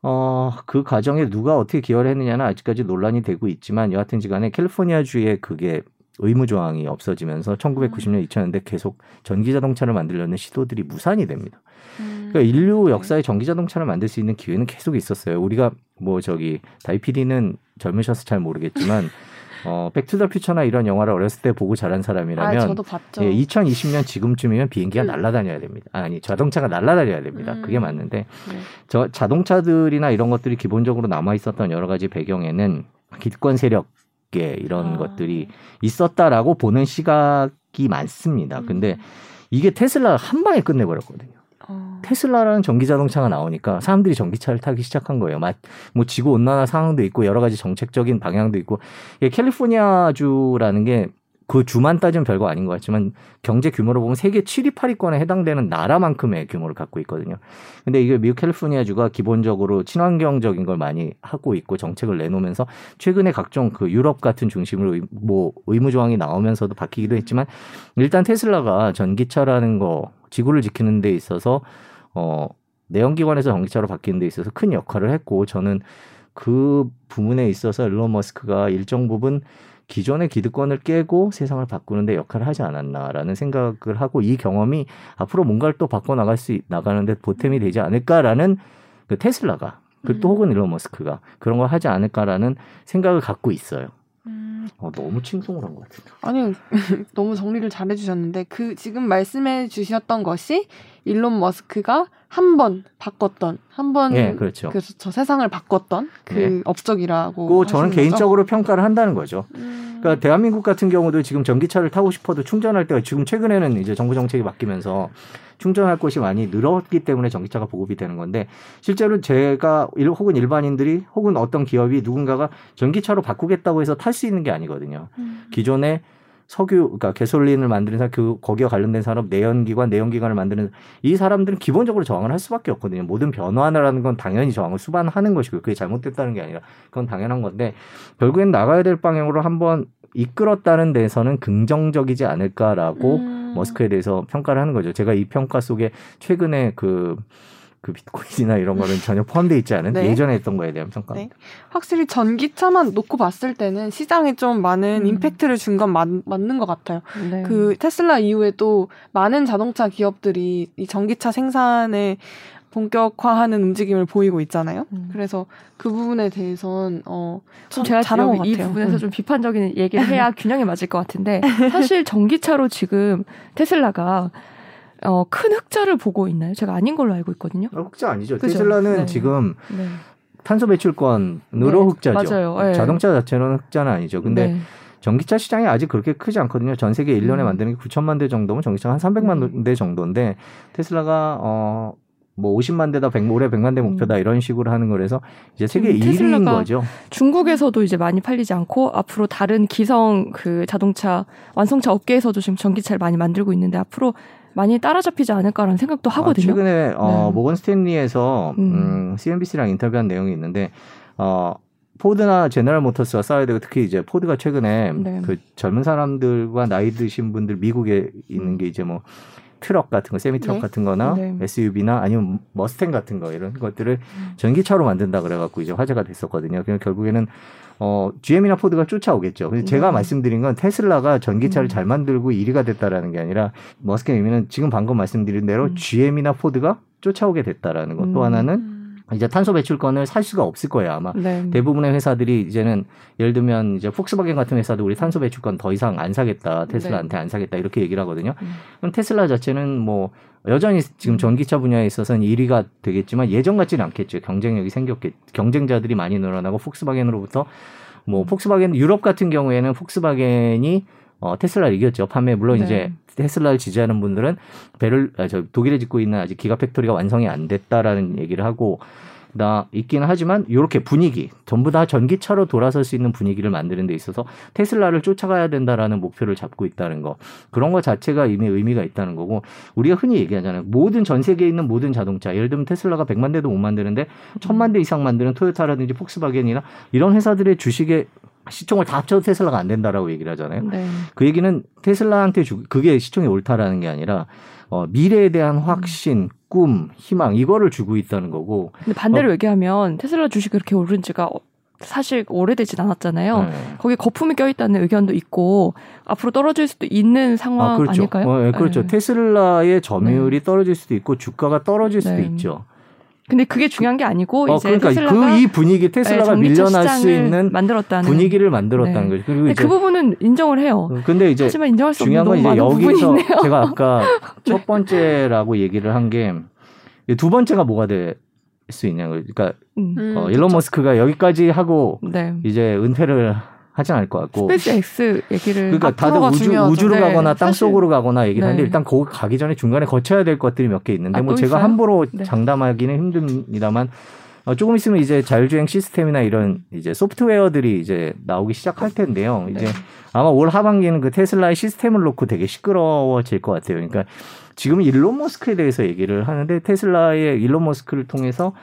어, 그 과정에 누가 어떻게 기여를 했느냐는 아직까지 논란이 되고 있지만 여하튼 지간에 캘리포니아주에 그게 의무 조항이 없어지면서 1990년, 2000년대 계속 전기 자동차를 만들려는 시도들이 무산이 됩니다. 음. 그러니까 인류 네. 역사에 전기 자동차를 만들 수 있는 기회는 계속 있었어요. 우리가 뭐 저기 다이피디는 젊으셔서 잘 모르겠지만 [laughs] 어 Back to the Future나 이런 영화를 어렸을 때 보고 자란 아, 사람이라면 저도 봤죠. 예, 2020년 지금쯤이면 비행기가 음. 날아다녀야 됩니다. 아니 자동차가 날아다녀야 됩니다. 음. 그게 맞는데 네. 저 자동차들이나 이런 것들이 기본적으로 남아 있었던 여러 가지 배경에는 기득권 세력의 이런 아. 것들이 있었다라고 보는 시각이 많습니다. 근데 이게 테슬라가 한 방에 끝내버렸거든요. 어. 테슬라라는 전기 자동차가 나오니까 사람들이 전기차를 타기 시작한 거예요. 막뭐 지구 온난화 상황도 있고 여러 가지 정책적인 방향도 있고 이게 캘리포니아 주라는 게 그 주만 따지면 별거 아닌 것 같지만 경제 규모로 보면 세계 7위 8위권에 해당되는 나라만큼의 규모를 갖고 있거든요. 근데 이게 미국 캘리포니아 주가 기본적으로 친환경적인 걸 많이 하고 있고 정책을 내놓으면서 최근에 각종 그 유럽 같은 중심으로 의- 뭐 의무 조항이 나오면서도 바뀌기도 했지만 일단 테슬라가 전기차라는 거 지구를 지키는 데 있어서 어 내연기관에서 전기차로 바뀌는 데 있어서 큰 역할을 했고 저는 그 부분에 있어서 일론 머스크가 일정 부분 기존의 기득권을 깨고 세상을 바꾸는데 역할을 하지 않았나라는 생각을 하고 이 경험이 앞으로 뭔가를 또 바꿔 나갈 수 있- 나가는데 보탬이 되지 않을까라는 그 테슬라가 그리고 또 음. 혹은 일론 머스크가 그런 걸 하지 않을까라는 생각을 갖고 있어요. 음. 어, 너무 칭송을 한 것 같은데. 아니 [laughs] 너무 정리를 잘 해주셨는데 그 지금 말씀해 주셨던 것이 일론 머스크가 한 번 바꿨던 한번 예, 그렇죠. 그래서 저 세상을 바꿨던 그 네. 업적이라고 그 저는? 개인적으로 평가를 한다는 거죠. 음. 그러니까 대한민국 같은 경우도 지금 전기차를 타고 싶어도 충전할 때가 지금 최근에는 이제 정부 정책이 바뀌면서 충전할 곳이 많이 늘었기 때문에 전기차가 보급이 되는 건데 실제로 제가 일, 혹은 일반인들이 혹은 어떤 기업이 누군가가 전기차로 바꾸겠다고 해서 탈 수 있는 게 아니거든요. 음. 기존에 석유, 그러니까 가솔린을 만드는 사람, 그 거기와 관련된 산업, 내연기관, 내연기관을 만드는 이 사람들은 기본적으로 저항을 할 수밖에 없거든요. 모든 변화라는 건 당연히 저항을 수반하는 것이고 그게 잘못됐다는 게 아니라 그건 당연한 건데 결국엔 나가야 될 방향으로 한번 이끌었다는 데서는 긍정적이지 않을까라고 음. 머스크에 대해서 평가를 하는 거죠. 제가 이 평가 속에 최근에 그, 그 비트코인이나 이런 거는 전혀 포함되어 있지 않은 네. 예전에 했던 거에 대한 평가. 네. 확실히 전기차만 놓고 봤을 때는 시장에 좀 많은 음. 임팩트를 준 건 맞는 것 같아요. 네. 그 테슬라 이후에도 많은 자동차 기업들이 이 전기차 생산에 본격화하는 움직임을 보이고 있잖아요. 음. 그래서 그 부분에 대해서는 어, 좀참 제가 잘한 이 같아요. 부분에서 음. 좀 비판적인 얘기를 해야 [laughs] 균형이 맞을 것 같은데 사실 전기차로 지금 테슬라가 어, 큰 흑자를 보고 있나요? 제가 아닌 걸로 알고 있거든요. 아, 흑자 아니죠. 그죠? 테슬라는 네. 지금 네. 탄소 배출권으로 네, 흑자죠. 맞아요. 네. 자동차 자체는 흑자는 아니죠. 근데 네. 전기차 시장이 아직 그렇게 크지 않거든요. 전 세계 1년에 음. 만드는 게 9천만 대 정도면 전기차가 한 300만 음. 대 정도인데 테슬라가 어, 뭐 50만 대다 100, 올해 100만 대 목표다 이런 식으로 하는 거라서 이제 세계 음. 지금 1위인 테슬라가 거죠. 중국에서도 이제 많이 팔리지 않고 앞으로 다른 기성 그 자동차 완성차 업계에서도 지금 전기차를 많이 만들고 있는데 앞으로 많이 따라잡히지 않을까라는 생각도 하거든요. 아, 최근에 어, 네. 모건 스탠리에서 음. 음, CNBC랑 인터뷰한 내용이 있는데 어, 포드나 제너럴 모터스와 싸워야 되고 특히 이제 포드가 최근에 네. 그 젊은 사람들과 나이 드신 분들 미국에 있는 게 이제 뭐 트럭 같은 거, 세미 트럭 네. 같은 거나 네. SUV나 아니면 머스탱 같은 거 이런 것들을 전기차로 만든다 그래 갖고 이제 화제가 됐었거든요. 그래서 결국에는 어 GM이나 포드가 쫓아오겠죠. 그래서 제가 네. 말씀드린 건 테슬라가 전기차를 음. 잘 만들고 1위가 됐다라는 게 아니라 머스크의 의미는 지금 방금 말씀드린 대로 음. GM이나 포드가 쫓아오게 됐다라는 것. 또 음. 하나는 이제 탄소 배출권을 살 수가 없을 거예요 아마. 네. 대부분의 회사들이 이제는 예를 들면 이제 폭스바겐 같은 회사도 우리 탄소 배출권 더 이상 안 사겠다 테슬라한테 안 사겠다 이렇게 얘기를 하거든요. 음. 그럼 테슬라 자체는 뭐 여전히 지금 전기차 분야에 있어서는 1위가 되겠지만 예전 같지는 않겠죠. 경쟁력이 생겼겠 경쟁자들이 많이 늘어나고 폭스바겐으로부터 뭐 폭스바겐 유럽 같은 경우에는 폭스바겐이 어, 테슬라를 이겼죠. 판매 물론 네. 이제 테슬라를 지지하는 분들은 베를 아, 저 독일에 짓고 있는 아직 기가 팩토리가 완성이 안 됐다라는 얘기를 하고 나 있기는 하지만 이렇게 분위기 전부 다 전기차로 돌아설 수 있는 분위기를 만드는 데 있어서 테슬라를 쫓아가야 된다라는 목표를 잡고 있다는 거. 그런 거 자체가 이미 의미가 있다는 거고 우리가 흔히 얘기하잖아요. 모든 전 세계에 있는 모든 자동차 예를 들면 테슬라가 100만 대도 못 만드는데 천만 대 이상 만드는 토요타라든지 폭스바겐이나 이런 회사들의 주식의 시총을 다 합쳐도 테슬라가 안 된다라고 얘기를 하잖아요. 네. 그 얘기는 테슬라한테 주, 그게 시총이 옳다라는 게 아니라 어, 미래에 대한 확신, 꿈, 희망 이거를 주고 있다는 거고. 근데 반대로 얘기하면 테슬라 주식이 그렇게 오른 지가 어- 사실 오래되진 않았잖아요. 네. 거기에 거품이 껴있다는 의견도 있고 앞으로 떨어질 수도 있는 상황 아, 그렇죠. 아닐까요? 어, 예, 그렇죠. 네. 테슬라의 점유율이 떨어질 수도 있고 주가가 떨어질 수도 네. 있죠. 근데 그게 중요한 게 아니고 어, 이제 그러니까 테슬라가 그이 분위기 테슬라가 네, 밀려날 수 있는 만들었다는 분위기를 만들었다는 네. 거죠. 그리고 그 부분은 인정을 해요. 어, 근데 이제 하지만 인정할 수 중요한 건 이제 여기서. 네. 제가 아까 [laughs] 첫 번째라고 얘기를 한 게 두 번째가 뭐가 될 수 있냐고. 그러니까 음. 음, 어, 일론 머스크가 여기까지 하고 네. 이제 은퇴를 하진 않을 것 같고. 스페이스 X 얘기를 그러니까 다들 우주, 중요하죠. 우주로 네, 가거나 땅 속으로 가거나 얘기를 하는데 네. 일단 거기 가기 전에 중간에 거쳐야 될 것들이 몇 개 있는데 아, 뭐또 제가 있어요? 함부로 네. 장담하기는 힘듭니다만 어, 조금 있으면 이제 자율주행 시스템이나 이런 이제 소프트웨어들이 이제 나오기 시작할 텐데요. 이제 네. 아마 올 하반기는 그 테슬라의 시스템을 놓고 되게 시끄러워질 것 같아요. 그러니까 지금 일론 머스크에 대해서 얘기를 하는데 테슬라의 일론 머스크를 통해서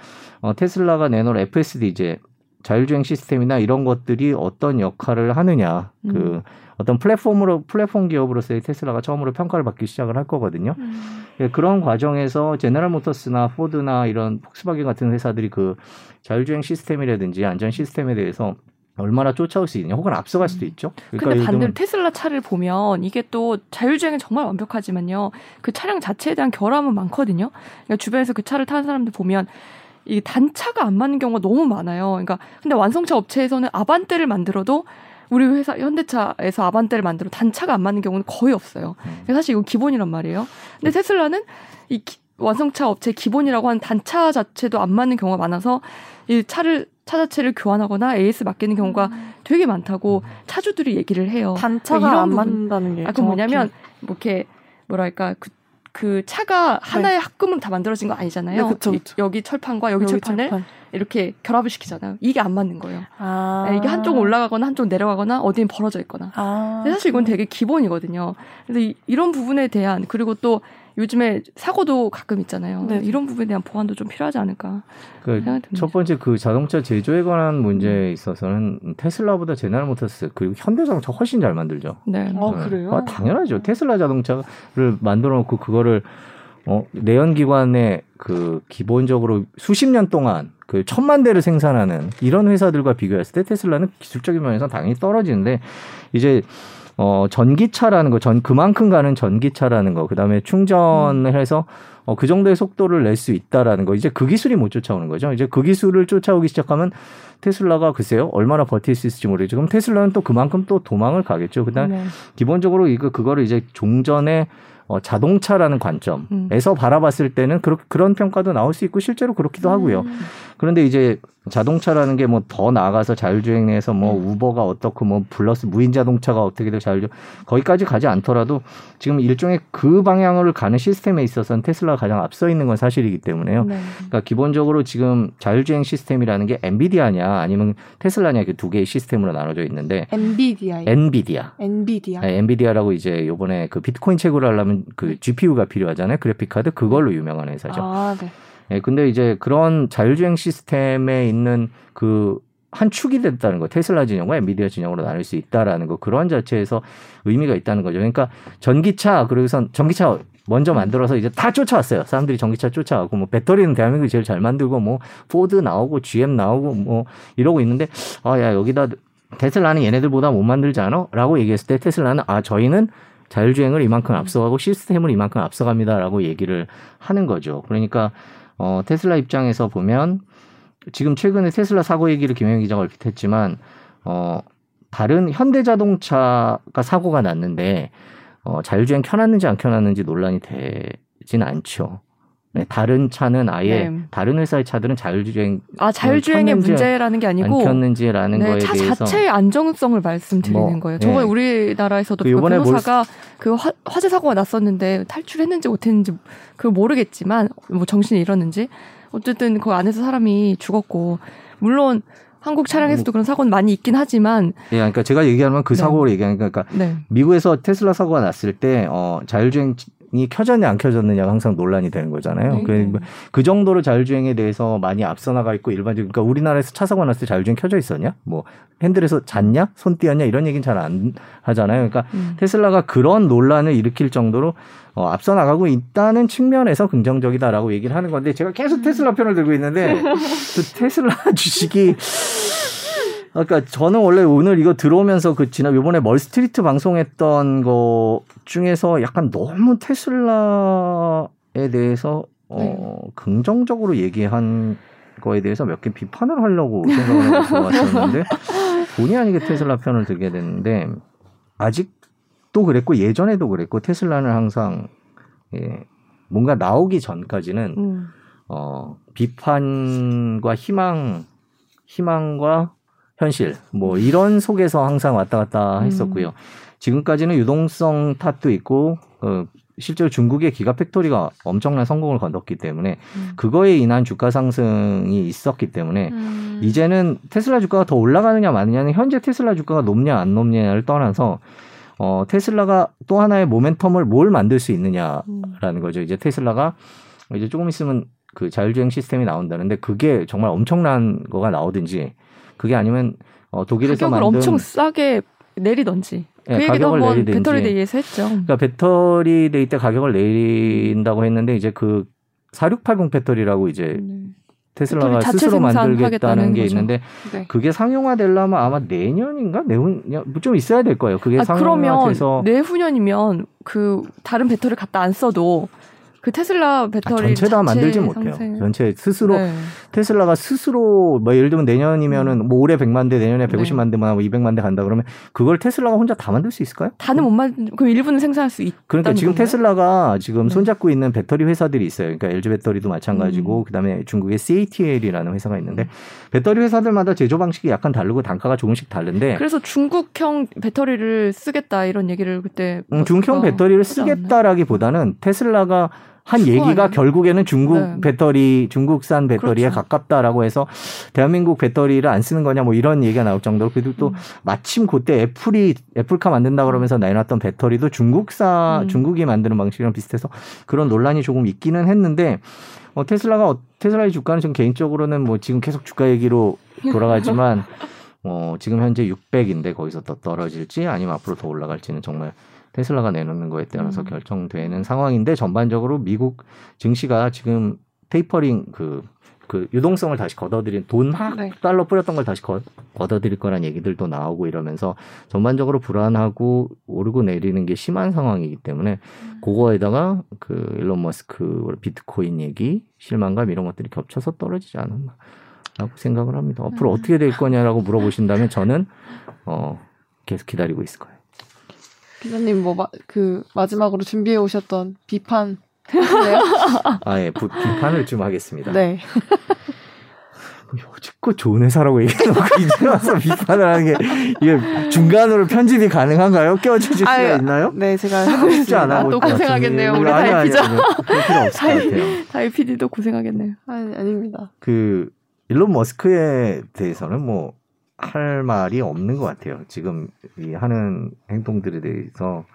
어, 테슬라가 내놓은 FSD 이제 자율주행 시스템이나 이런 것들이 어떤 역할을 하느냐 그 음. 어떤 플랫폼으로 플랫폼 기업으로서의 테슬라가 처음으로 평가를 받기 시작을 할 거거든요. 음. 예, 그런 과정에서 제너럴 모터스나 포드나 이런 폭스바겐 같은 회사들이 그 자율주행 시스템이라든지 안전 시스템에 대해서 얼마나 쫓아올 수 있냐, 혹은 앞서갈 수도 있죠. 그러니까 근데 반대로 테슬라 차를 보면 이게 또 자율주행은 정말 완벽하지만요. 그 차량 자체에 대한 결함은 많거든요. 그러니까 주변에서 그 차를 타는 사람들 보면 이 단차가 안 맞는 경우가 너무 많아요. 그러니까 근데 완성차 업체에서는 아반떼를 만들어도 우리 회사 현대차에서 아반떼를 만들어 단차가 안 맞는 경우는 거의 없어요. 음. 사실 이건 기본이란 말이에요. 근데 테슬라는 이 기- 완성차 업체 기본이라고 하는 단차 자체도 안 맞는 경우가 많아서 이 차를 차 자체를 교환하거나 AS 맡기는 경우가 되게 많다고 차주들이 얘기를 해요. 음. 단차가 그러니까 안 이런 부분- 맞는다는 게. 아, 그 정확히. 뭐냐면 뭐 이렇게 뭐랄까 그, 그 차가 하나의 합금으로 다 만들어진 거 아니잖아요. 네, 그쵸, 이- 그쵸. 여기 철판과 여기, 여기 철판을 철판. 이렇게 결합을 시키잖아요. 이게 안 맞는 거예요. 아. 네, 이게 한쪽 올라가거나 한쪽 내려가거나 어디는 벌어져 있거나. 아. 사실 이건 되게 기본이거든요. 그래서 이, 이런 부분에 대한 그리고 또 요즘에 사고도 가끔 있잖아요. 네. 이런 부분에 대한 보완도 좀 필요하지 않을까 그. 첫 번째 그 자동차 제조에 관한 문제에 있어서는 테슬라보다 제너럴 모터스 그리고 현대자동차 훨씬 잘 만들죠. 네. 어, 네. 그래요? 아, 당연하죠. 테슬라 자동차를 만들어 놓고 그거를 어, 내연기관에 그 기본적으로 수십 년 동안 그 천만 대를 생산하는 이런 회사들과 비교했을 때 테슬라는 기술적인 면에서 당연히 떨어지는데 이제 어 전기차라는 거 전 그만큼 가는 전기차라는 거 그 다음에 충전을 해서 어, 그 정도의 속도를 낼 수 있다라는 거 이제 그 기술이 못 쫓아오는 거죠. 이제 그 기술을 쫓아오기 시작하면 테슬라가 글쎄요 얼마나 버틸 수 있을지 모르겠죠. 그럼 테슬라는 또 그만큼 또 도망을 가겠죠. 그 다음 네. 기본적으로 이거 그거를 이제 종전의 어, 자동차라는 관점에서 바라봤을 때는 그런 그런 평가도 나올 수 있고 실제로 그렇기도 하고요. 음. 그런데 이제 자동차라는 게 뭐 더 나아가서 자율주행 내에서 뭐 음. 우버가 어떻고 뭐 플러스 무인 자동차가 어떻게 되고 자율주 거기까지 가지 않더라도 지금 일종의 그 방향을 가는 시스템에 있어서는 테슬라가 가장 앞서 있는 건 사실이기 때문에요. 네. 그러니까 기본적으로 지금 자율주행 시스템이라는 게 엔비디아냐 아니면 테슬라냐 그두 개의 시스템으로 나눠져 있는데 엔비디아. 엔비디아 엔비디아. 네, 엔비디아라고 이제 요번에 그 비트코인 채굴을 하려면 그 GPU가 필요하잖아요. 그래픽 카드 그걸로 유명한 회사죠. 아, 네. 예, 근데 이제 그런 자율주행 시스템에 있는 그 한 축이 됐다는 거 테슬라 진영과 엔비디아 진영으로 나눌 수 있다라는 거 그런 자체에서 의미가 있다는 거죠. 그러니까 전기차 그러고선 전기차 먼저 만들어서 이제 다 쫓아왔어요. 사람들이 전기차 쫓아가고 뭐 배터리는 대한민국이 제일 잘 만들고 뭐 포드 나오고 GM 나오고 뭐 이러고 있는데 아 야 여기다 테슬라는 얘네들보다 못 만들지 않아?라고 얘기했을 때 테슬라는 아 저희는 자율주행을 이만큼 앞서가고 시스템을 이만큼 앞서갑니다라고 얘기를 하는 거죠. 그러니까 어 테슬라 입장에서 보면 지금 최근에 테슬라 사고 얘기를 김영 기자가 얼핏 했지만 어 다른 현대자동차가 사고가 났는데 어 자율주행 켜놨는지 안 켜놨는지 논란이 되진 않죠. 네, 다른 차는 아예 네. 다른 회사의 차들은 자율주행 아 자율주행의 켰는지 문제라는 게 아니고 안 켰는지라는 네, 거에 차 대해서 자체의 안정성을 말씀드리는 뭐, 거예요. 네. 저번에 우리나라에서도 그그 변호사가 그 화, 화재 사고가 났었는데 탈출했는지 못했는지 그걸 모르겠지만 뭐 정신이 잃었는지 어쨌든 그 안에서 사람이 죽었고 물론 한국 차량에서도 그런 사고는 많이 있긴 하지만 예, 그러니까 제가 얘기하는 건그 네. 사고를 얘기하는 거니까 네. 미국에서 테슬라 사고가 났을 때 어, 자율주행이 켜졌냐 안 켜졌느냐가 항상 논란이 되는 거잖아요. 네. 그, 그 정도로 자율주행에 대해서 많이 앞서 나가 있고 일반적인 그러니까 우리나라에서 차 사고 났을 때 자율주행 켜져 있었냐? 뭐 핸들에서 잤냐? 손 띄었냐? 이런 얘기는 잘 안 하잖아요. 그러니까 음. 테슬라가 그런 논란을 일으킬 정도로 어, 앞서 나가고 있다는 측면에서 긍정적이다라고 얘기를 하는 건데 제가 계속 테슬라 편을 들고 있는데 [laughs] 그 테슬라 [laughs] 주식이 그러니까 저는 원래 오늘 이거 들어오면서 그 지난 이번에 멀스트리트 방송했던 거 중에서 약간 너무 테슬라에 대해서 어 긍정적으로 얘기한 거에 대해서 몇 개 비판을 하려고 생각을 하고 들어왔었는데 [laughs] 본의 아니게 테슬라 편을 들게 됐는데 아직도 그랬고 예전에도 그랬고 테슬라는 항상 예, 뭔가 나오기 전까지는 음. 어, 비판과 희망, 희망과 현실, 뭐 이런 속에서 항상 왔다 갔다 했었고요. 지금까지는 유동성 탓도 있고, 어, 실제로 중국의 기가 팩토리가 엄청난 성공을 거뒀기 때문에 음. 그거에 인한 주가 상승이 있었기 때문에 음. 이제는 테슬라 주가가 더 올라가느냐 마느냐는 현재 테슬라 주가가 높냐 안 높냐를 떠나서 어, 테슬라가 또 하나의 모멘텀을 뭘 만들 수 있느냐 음. 라는 거죠. 이제 테슬라가 이제 조금 있으면 그 자율주행 시스템이 나온다는데 그게 정말 엄청난 거가 나오든지 그게 아니면 어, 독일에서 가격을 만든 엄청 싸게 내리던지 예, 그 얘기도 가격을 한번 내리든지. 배터리 데이에서 했죠. 그러니까 배터리 데이 때 가격을 내린다고 했는데 이제 그 4680 배터리라고 이제 네. 테슬라가 스스로 만들겠다는 게 거죠. 있는데 네. 그게 상용화되려면 아마 내년인가 내후년 좀 있어야 될 거예요. 그게 아, 상용화돼서 내후년이면 그 다른 배터리 갖다 안 써도 그 테슬라 아, 배터리 전체 다 만들지 못해요. 상생- 전체 스스로 네. 테슬라가 스스로 뭐 예를 들면 내년이면은 뭐 올해 100만 대 내년에 150만 대만 뭐 200만 대 간다 그러면 그걸 테슬라가 혼자 다 만들 수 있을까요? 다는 못 만, 그 일부는 생산할 수 있. 그러니까 지금 건가요? 테슬라가 지금 네. 손잡고 있는 배터리 회사들이 있어요. 그러니까 LG 배터리도 마찬가지고 음. 그다음에 중국의 CATL이라는 회사가 있는데 배터리 회사들마다 제조 방식이 약간 다르고 단가가 조금씩 다른데 그래서 중국형 배터리를 쓰겠다 이런 얘기를 그때 음, 중형 누가 배터리를? 쓰겠다라기보다는 테슬라가 한 얘기가 아니에요? 결국에는 중국 네. 배터리, 중국산 배터리에 그렇죠. 가깝다라고 해서 대한민국 배터리를 안 쓰는 거냐 뭐 이런 얘기가 나올 정도로 그래도 또 음. 마침 그때 애플이 애플카 만든다 그러면서 내놨던 배터리도 중국사 음. 중국이 만드는 방식이랑 비슷해서 그런 논란이 조금 있기는 했는데 어, 테슬라가 어- 테슬라의 주가는 좀 개인적으로는 뭐 지금 계속 주가 얘기로 돌아가지만 어, [laughs] 지금 현재 600인데 거기서 더 떨어질지 아니면 앞으로 더 올라갈지는 정말 테슬라가 내놓는 거에 따라서 음. 결정되는 상황인데 전반적으로 미국 증시가 지금 테이퍼링 그, 그 유동성을 다시 걷어들인 돈막 네. 달러 뿌렸던 걸 다시 걷, 걷어들일 거란 얘기들도 나오고 이러면서 전반적으로 불안하고 오르고 내리는 게 심한 상황이기 때문에 그거에다가 그 일론 머스크 비트코인 얘기 실망감 이런 것들이 겹쳐서 떨어지지 않았나 라고 생각을 합니다. 앞으로 음. 어떻게 될 거냐라고 물어보신다면 저는 어 계속 기다리고 있을 거예요. 기자님 뭐 그 마지막으로 준비해 오셨던 비판. [laughs] 아예 비판을 좀 하겠습니다. 네. 여지껏 좋은 회사라고 얘기해놓고 이제 와서 비판을 하는 게 이게 중간으로 편집이 가능한가요? 껴주실 수가 아유, 있나요? 네, 제가 하고 싶지. 않아. 아, 또 고생하겠네요. 우리 아니, 다이 아니, 피자. 아니, 그럴 필요 없을 것 같아요. 다이 PD도 고생하겠네요. 아니, 아닙니다. 그 일론 머스크에 대해서는 뭐 할 말이 없는 것 같아요. 지금 이 하는 행동들에 대해서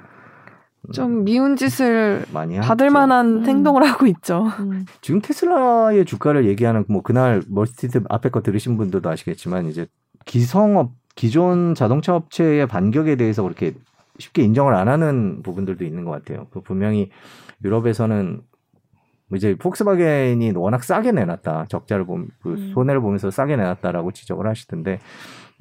음, 좀 미운 짓을 많이 받을 하죠. 만한 음. 행동을 하고 있죠. 음. 지금 테슬라의 주가를 얘기하는 뭐 그날 멀스티드 앞에 거 들으신 분들도 아시겠지만 이제 기성업 기존 자동차 업체의 반격에 대해서 그렇게 쉽게 인정을 안 하는 부분들도 있는 것 같아요. 그 분명히 유럽에서는 이제 폭스바겐이 워낙 싸게 내놨다 적자를 보면 그 음. 손해를 보면서 싸게 내놨다라고 지적을 하시던데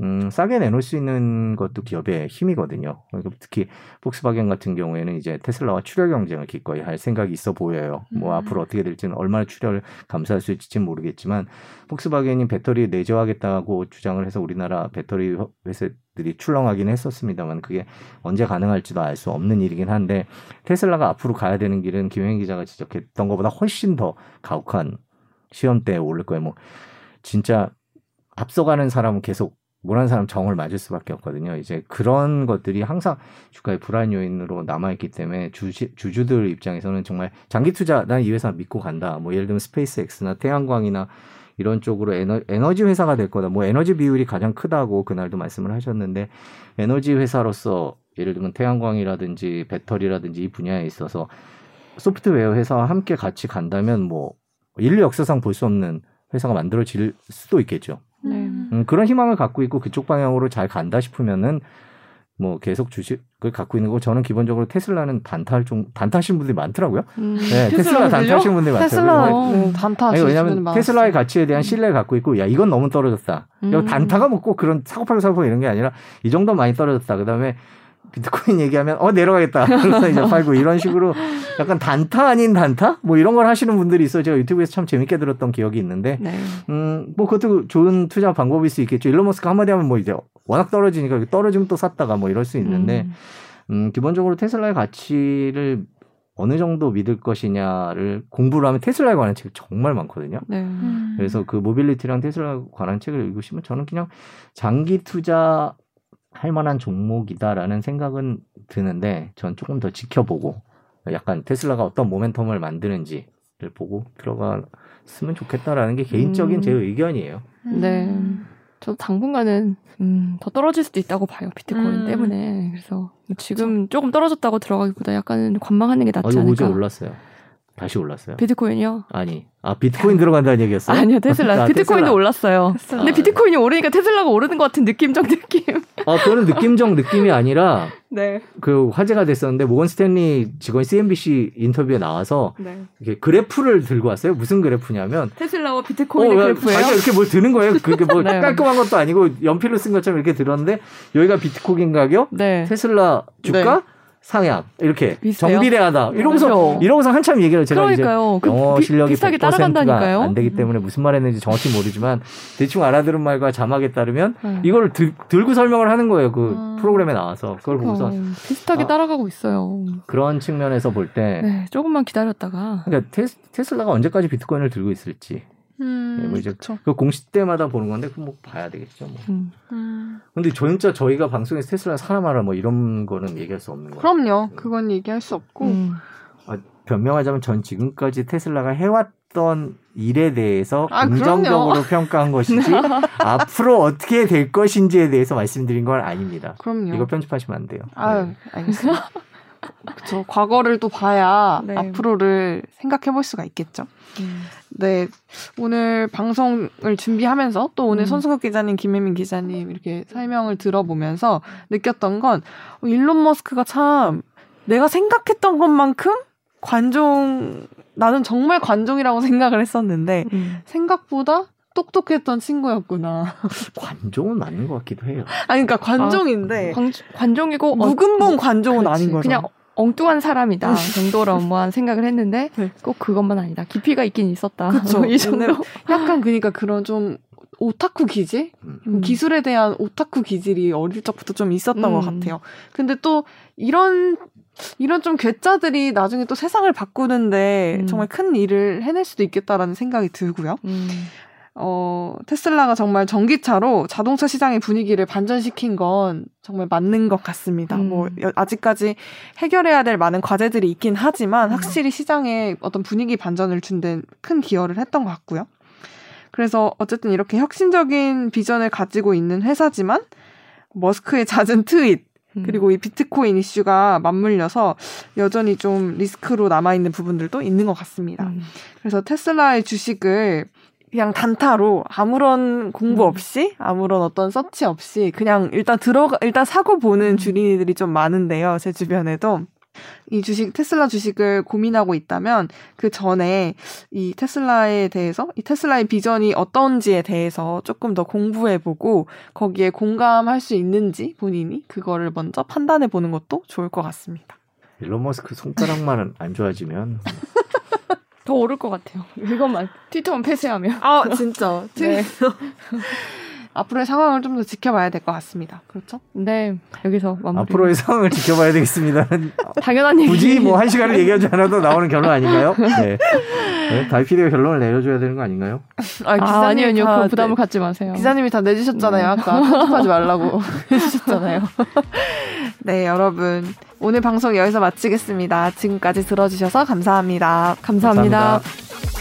음, 싸게 내놓을 수 있는 것도 기업의 힘이거든요. 특히 폭스바겐 같은 경우에는 이제 테슬라와 출혈 경쟁을 기꺼이 할 생각이 있어 보여요. 뭐 음. 앞으로 어떻게 될지는 얼마나 출혈을 감수할 수 있을지는 모르겠지만 폭스바겐이 배터리 내재화하겠다고 주장을 해서 우리나라 배터리 회사들이 출렁하긴 했었습니다만 그게 언제 가능할지도 알 수 없는 일이긴 한데 테슬라가 앞으로 가야 되는 길은 김행 기자가 지적했던 것보다 훨씬 더 가혹한 시험대에 오를 거예요. 뭐 진짜 앞서가는 사람은 계속 못한 사람 정을 맞을 수밖에 없거든요. 이제 그런 것들이 항상 주가의 불안 요인으로 남아있기 때문에 주시, 주주들 입장에서는 정말 장기 투자, 난 이 회사 믿고 간다. 뭐 예를 들면 스페이스X나 태양광이나 이런 쪽으로 에너, 에너 지 회사가 될 거다. 뭐 에너지 비율이 가장 크다고 그날도 말씀을 하셨는데 에너지 회사로서 예를 들면 태양광이라든지 배터리라든지 이 분야에 있어서 소프트웨어 회사와 함께 같이 간다면 뭐 인류 역사상 볼 수 없는 회사가 만들어질 수도 있겠죠. 네. 음, 그런 희망을 갖고 있고 그쪽 방향으로 잘 간다 싶으면은 뭐 계속 주식을 갖고 있는 거고 저는 기본적으로 테슬라는 단타할 좀 단타하시는 분들이 많더라고요. 음. 네, 테슬라? 단타하시는 분들이 테슬라 많더라고요. 음, 단타 아니, 하시는 왜냐하면. 테슬라의 가치에 대한 신뢰를 갖고 있고 야 이건 너무 떨어졌다. 음. 야, 단타가 뭐 꼭 그런 사고팔고 사고 이런 게 아니라 이 정도 많이 떨어졌다. 그다음에 비트코인 얘기하면 어 내려가겠다. 그래서 이제 팔고 이런 식으로 약간 단타 아닌 단타 뭐 이런 걸 하시는 분들이 있어요. 제가 유튜브에서 참 재밌게 들었던 기억이 있는데 네. 음, 뭐 그것도 좋은 투자 방법일 수 있겠죠. 일론 머스크 한마디 하면 뭐 이제 워낙 떨어지니까 떨어지면 또 샀다가 뭐 이럴 수 있는데 음. 음, 기본적으로 테슬라의 가치를 어느 정도 믿을 것이냐를 공부를 하면 테슬라에 관한 책이 정말 많거든요. 네. 음. 그래서 그 모빌리티랑 테슬라에 관한 책을 읽으시면 저는 그냥 장기 투자 할 만한 종목이다라는 생각은 드는데 전 조금 더 지켜보고 약간 테슬라가 어떤 모멘텀을 만드는지를 보고 들어갔으면 좋겠다라는 게 개인적인 음. 제 의견이에요. 네. 음. 저도 당분간은 음, 더 떨어질 수도 있다고 봐요 비트코인 음. 때문에 그래서 지금 조금 떨어졌다고 들어가기보다 약간 관망하는 게 아, 낫지 어제 않을까. 올랐어요. 다시 올랐어요. 비트코인이요? 아니, 아 비트코인 들어간다는 얘기였어요? 아니요 테슬라. 아, 비트코인도 테슬라. 올랐어요. 테슬라. 근데 비트코인이 오르니까 테슬라가 오르는 것 같은 느낌적 느낌. 아, 그거는 느낌적 느낌이 아니라 [laughs] 네. 그 화제가 됐었는데 모건 스탠리 직원 CNBC 인터뷰에 나와서 네. 이렇게 그래프를 들고 왔어요. 무슨 그래프냐면 테슬라와 비트코인의 어, 그래프예요. 아니 이렇게 뭘 드는 거예요. 그게 뭐 [laughs] 네. 깔끔한 것도 아니고 연필로 쓴 것처럼 이렇게 들었는데 여기가 비트코인 가격, 네. 테슬라 주가 상향 이렇게 비슷해요? 정비례하다 이러고서 그렇죠. 이러고서 한참 얘기를 제가 이제 그러니까요. 그 영어 비, 실력이 비슷하게 100%가 따라간다니까요. 안 되기 때문에 무슨 말했는지 정확히 모르지만 대충 알아들은 말과 자막에 따르면 네. 이걸 들, 들고 설명을 하는 거예요. 그 음. 프로그램에 나와서 그걸 보고서 어, 비슷하게 아. 따라가고 있어요. 그런 측면에서 볼때 네, 조금만 기다렸다가 그러니까 테스, 테슬라가 언제까지 비트코인을 들고 있을지 음, 네, 뭐 이제 그쵸. 그 공시 때마다 보는 건데 그뭐 봐야 되겠죠. 뭐. 음, 음. 근데 진짜 저희가 방송에서 테슬라 사람하라 뭐 이런 거는 얘기할 수 없는 거예요. 그럼요. 그건 얘기할 수 없고. 음. 변명하자면 전 지금까지 테슬라가 해왔던 일에 대해서 아, 긍정적으로 평가한 것이지 [laughs] 앞으로 어떻게 될 것인지에 대해서 말씀드린 건 아닙니다. 그럼요. 이거 편집하시면 안 돼요. 아유, 네. 알겠습니다. [laughs] 그쵸. 과거를 또 봐야 네. 앞으로를 생각해 볼 수가 있겠죠. 음. 네. 오늘 방송을 준비하면서 또 오늘 음. 손수국 기자님, 김혜민 기자님 이렇게 설명을 들어보면서 느꼈던 건 어, 일론 머스크가 참 내가 생각했던 것만큼 관종, 나는 정말 관종이라고 [laughs] 생각을 했었는데 음. 생각보다 똑똑했던 친구였구나. [laughs] 관종은 맞는 것 같기도 해요. 아니, 그러니까 관종인데 관, 관종이고 어, 묵은본 관종은 그렇지. 아닌 거죠. 그냥 엉뚱한 사람이다 정도로 뭐한 생각을 했는데 네. 꼭 그것만 아니다. 깊이가 있긴 있었다. 그쵸. 이 정도. 약간 그러니까 그런 좀 오타쿠 기질? 음. 기술에 대한 오타쿠 기질이 어릴 적부터 좀 있었던 음. 것 같아요. 근데 또 이런 이런 좀 괴짜들이 나중에 또 세상을 바꾸는데 음. 정말 큰 일을 해낼 수도 있겠다라는 생각이 들고요. 음. 어, 테슬라가 정말 전기차로 자동차 시장의 분위기를 반전시킨 건 정말 맞는 것 같습니다. 음. 뭐, 여- 아직까지 해결해야 될 많은 과제들이 있긴 하지만 음. 확실히 시장에 어떤 분위기 반전을 준 데 큰 기여를 했던 것 같고요. 그래서 어쨌든 이렇게 혁신적인 비전을 가지고 있는 회사지만 머스크의 잦은 트윗, 음. 그리고 이 비트코인 이슈가 맞물려서 여전히 좀 리스크로 남아있는 부분들도 있는 것 같습니다. 음. 그래서 테슬라의 주식을 그냥 단타로 아무런 공부 음. 없이 아무런 어떤 서치 없이 그냥 일단 들어가 일단 사고 보는 음. 주린이들이 좀 많은데요. 제 주변에도 이 주식 테슬라 주식을 고민하고 있다면 그 전에 이 테슬라에 대해서 이 테슬라의 비전이 어떤지에 대해서 조금 더 공부해 보고 거기에 공감할 수 있는지 본인이 그거를 먼저 판단해 보는 것도 좋을 것 같습니다. 일론 머스크 손가락만 안 좋아지면 [laughs] 더 오를 것 같아요. 이것만 트위터만 폐쇄하면. 아 진짜 네. [laughs] [laughs] 앞으로의 상황을 좀 더 지켜봐야 될 것 같습니다. 그렇죠? 네, 여기서 마무리. 앞으로의 상황을 지켜봐야 되겠습니다. [laughs] 당연한 얘기. 굳이 뭐 한 시간을 얘기하지 않아도 나오는 결론 아닌가요? [laughs] 네. 네, 다이피디가 결론을 내려줘야 되는 거 아닌가요? 아, 아, 아니요, 아니요. 다 그 부담을 내- 갖지 마세요. 기자님이 다 내주셨잖아요. 아까 편집하지 말라고 [laughs] 해주셨잖아요. 네, 여러분 오늘 방송 여기서 마치겠습니다. 지금까지 들어주셔서 감사합니다. 감사합니다. 감사합니다.